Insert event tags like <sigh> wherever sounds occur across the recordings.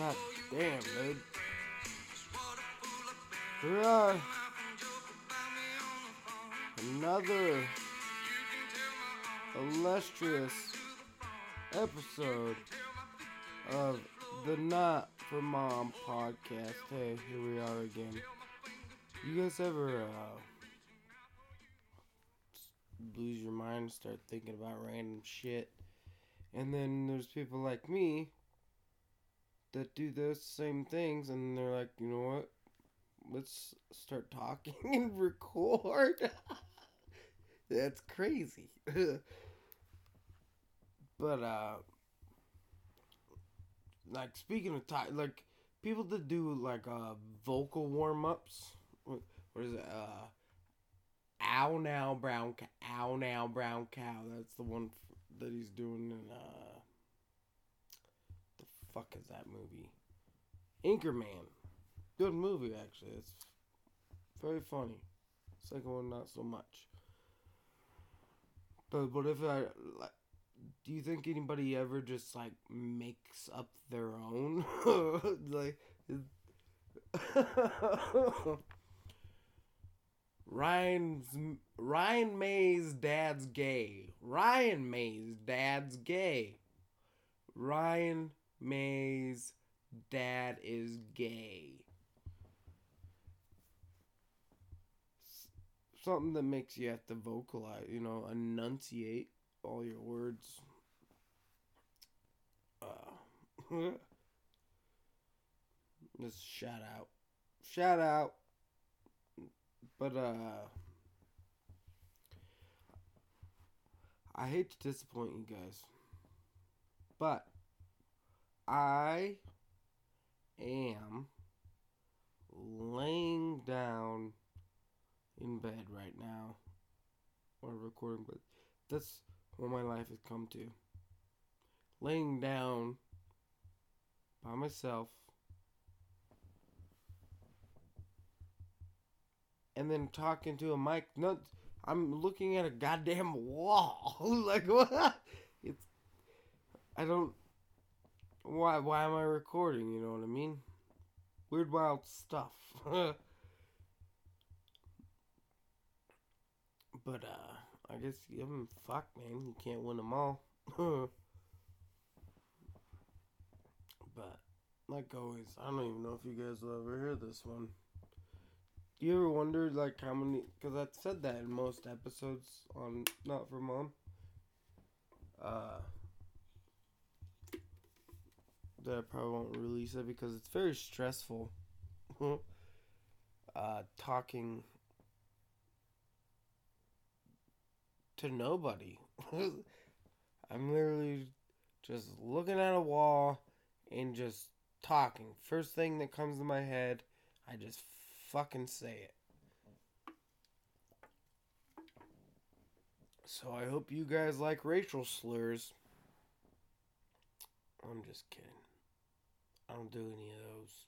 God damn, dude. Are another illustrious episode of the Not for Mom podcast. Hey, here we are again. You guys ever uh, lose your mind and start thinking about random shit? And then there's people like me that do those same things, and they're like, you know what? Let's start talking <laughs> and record. <laughs> That's crazy. <laughs> but uh, like speaking of time, like people that do like uh vocal warm ups. What, what is it? Uh, ow now brown cow. Ow now brown cow. That's the one that he's doing in uh. Fuck is that movie? Anchorman. Good movie actually. It's very funny. Second one not so much. But what if I like? Do you think anybody ever just like makes up their own? <laughs> like, <laughs> Ryan's Ryan May's dad's gay. Ryan May's dad's gay. Ryan May's dad is gay. Something that makes you have to vocalize, you know, enunciate all your words. Uh, <laughs> just shout out. Shout out. But, uh, I hate to disappoint you guys. But, I am laying down in bed right now or recording, but that's what my life has come to. Laying down by myself and then talking to a mic. Not, I'm looking at a goddamn wall. <laughs> like <laughs> what? It's I don't. Why? Why am I recording? You know what I mean? Weird, wild stuff. <laughs> but uh, I guess I mean, fuck, man, you can't win them all. <laughs> but like always, I don't even know if you guys will ever hear this one. You ever wonder like how many? Because I've said that in most episodes on Not for Mom. Uh, that I probably won't release it because it's very stressful. <laughs> uh, talking to nobody. <laughs> I'm literally just looking at a wall and just talking. First thing that comes to my head, I just fucking say it. So I hope you guys like racial slurs. I'm just kidding. I don't do any of those.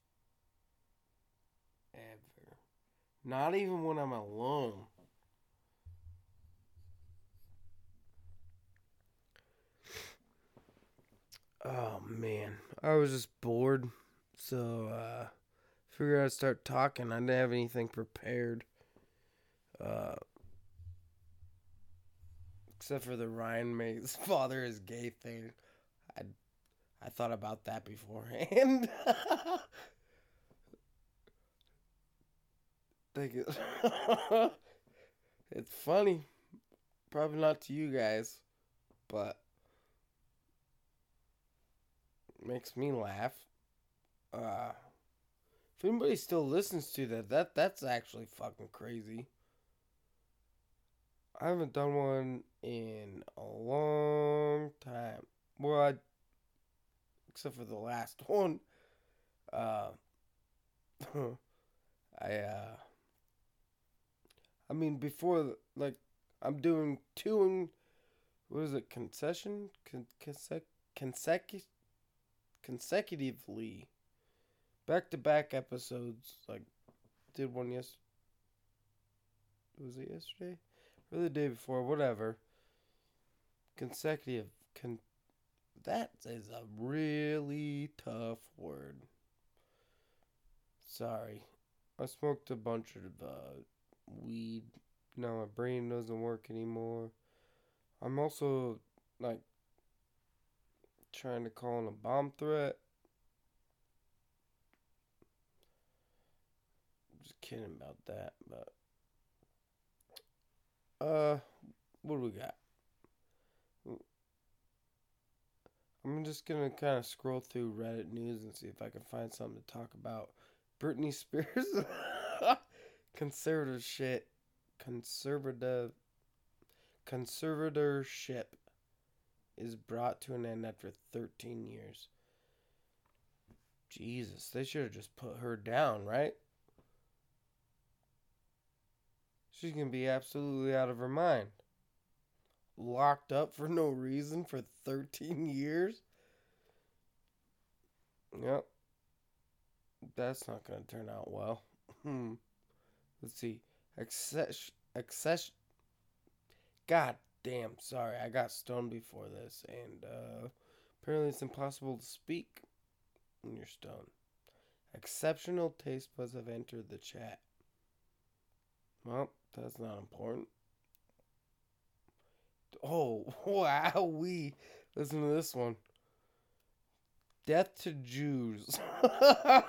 Ever. Not even when I'm alone. Oh man. I was just bored. So uh figured I'd start talking. I didn't have anything prepared. Uh except for the Ryan May's <laughs> father is gay thing. I I thought about that beforehand. <laughs> Think it, <laughs> it's funny. Probably not to you guys, but makes me laugh. Uh if anybody still listens to that, that that's actually fucking crazy. I haven't done one in a long time. Well, I, except for the last <laughs> one. Uh, <laughs> I uh, I mean before like I'm doing two and what is it concession Con- consec- consecu- consecutively back to back episodes like did one yes was it yesterday or the day before whatever consecutive con that is a really tough word. Sorry. I smoked a bunch of uh, weed. Now my brain doesn't work anymore. I'm also like trying to call in a bomb threat. Just kidding about that, but uh what do we got? I'm just gonna kind of scroll through Reddit news and see if I can find something to talk about. Britney Spears <laughs> conservative shit, conservative conservatorship is brought to an end after 13 years. Jesus, they should have just put her down, right? She's to be absolutely out of her mind. Locked up for no reason for 13 years? Yep. That's not going to turn out well. Hmm. Let's see. Access. Access. God damn. Sorry. I got stoned before this. And uh, apparently it's impossible to speak when you're stoned. Exceptional taste buds have entered the chat. Well, that's not important. Oh, <laughs> wow, we listen to this one. Death to Jews. <laughs>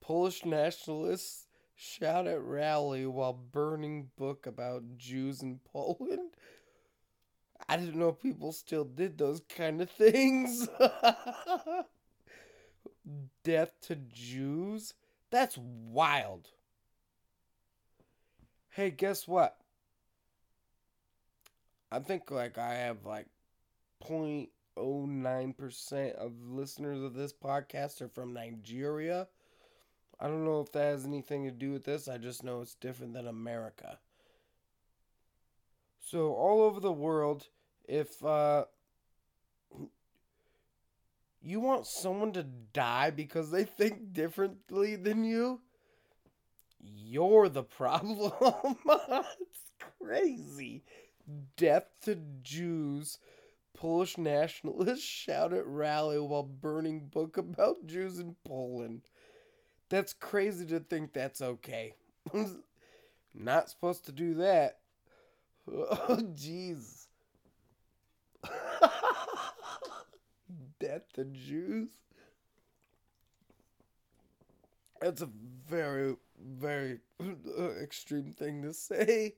Polish nationalists shout at rally while burning book about Jews in Poland. I didn't know people still did those kind of things. <laughs> Death to Jews? That's wild. Hey, guess what? I think like I have like 0.09% of listeners of this podcast are from Nigeria. I don't know if that has anything to do with this. I just know it's different than America. So all over the world, if uh, you want someone to die because they think differently than you, you're the problem. <laughs> it's crazy. Death to Jews. Polish nationalists <laughs> shout at rally while burning book about Jews in Poland. That's crazy to think that's okay. <laughs> Not supposed to do that. <laughs> Oh, jeez. Death to Jews? That's a very, very uh, extreme thing to say.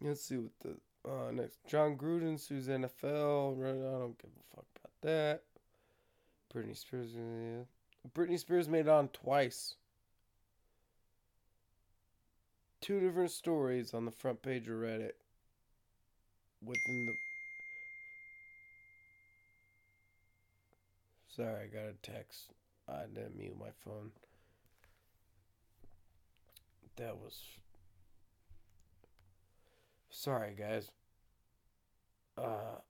Let's see what the uh, next. Jon Gruden sues NFL. I don't give a fuck about that. Britney Spears. Yeah. Britney Spears made it on twice. Two different stories on the front page of Reddit. Within the. Sorry, I got a text. I didn't mute my phone. That was. Sorry, guys. Uh.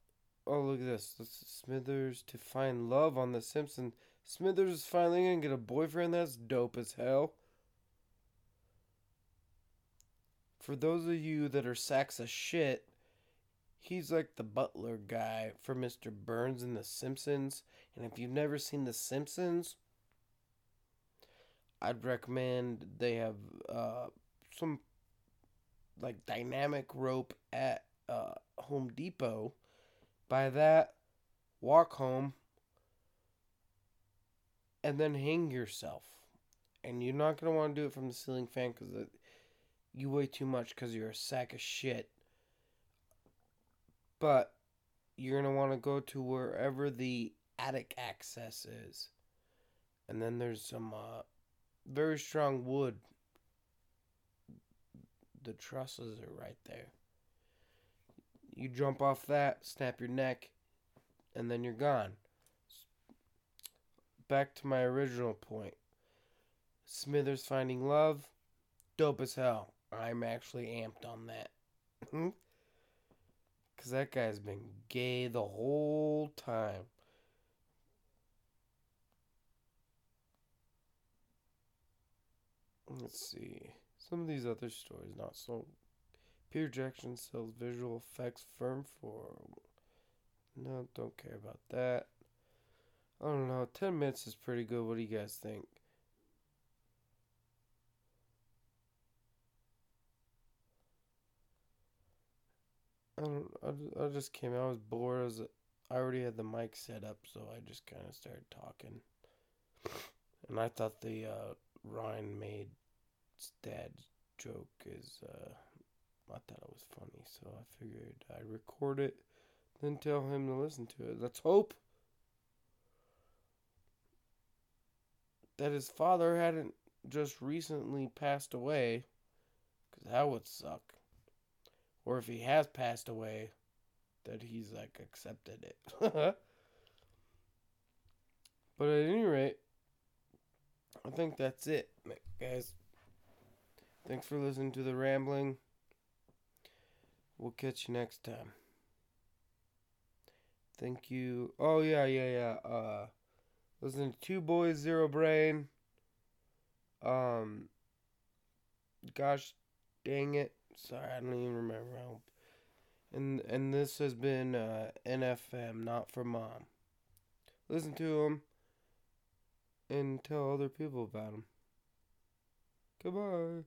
Oh, look at this. this Smithers to find love on The Simpsons. Smithers is finally gonna get a boyfriend that's dope as hell. For those of you that are sacks of shit, he's like the butler guy for Mr. Burns in The Simpsons. And if you've never seen The Simpsons, I'd recommend they have uh, some like dynamic rope at uh, Home Depot. Buy that, walk home, and then hang yourself. And you're not going to want to do it from the ceiling fan because you weigh too much because you're a sack of shit. But you're going to want to go to wherever the attic access is. And then there's some uh, very strong wood. The trusses are right there. You jump off that, snap your neck, and then you're gone back to my original point. Smithers finding love, dope as hell. I'm actually amped on that. <laughs> Because that guy's been gay the whole time. Let's see. Some of these other stories, not so. Peter Jackson sells visual effects firm for No, don't care about that. I don't know. 10 minutes is pretty good. What do you guys think? I don't. I, I just came. I was bored. I, was, I already had the mic set up, so I just kind of started talking. And I thought the uh, Ryan made dad joke is. Uh, I thought it was funny, so I figured I'd record it, then tell him to listen to it. Let's hope that his father hadn't just recently passed away, because that would suck. Or if he has passed away, that he's like accepted it. <laughs> but at any rate, I think that's it, guys. Thanks for listening to the rambling. We'll catch you next time. Thank you. Oh yeah, yeah, yeah. Uh listen to Two Boys Zero Brain. Um gosh dang it. Sorry, I don't even remember and and this has been uh, NFM, not for mom. Listen to them and tell other people about them. Goodbye.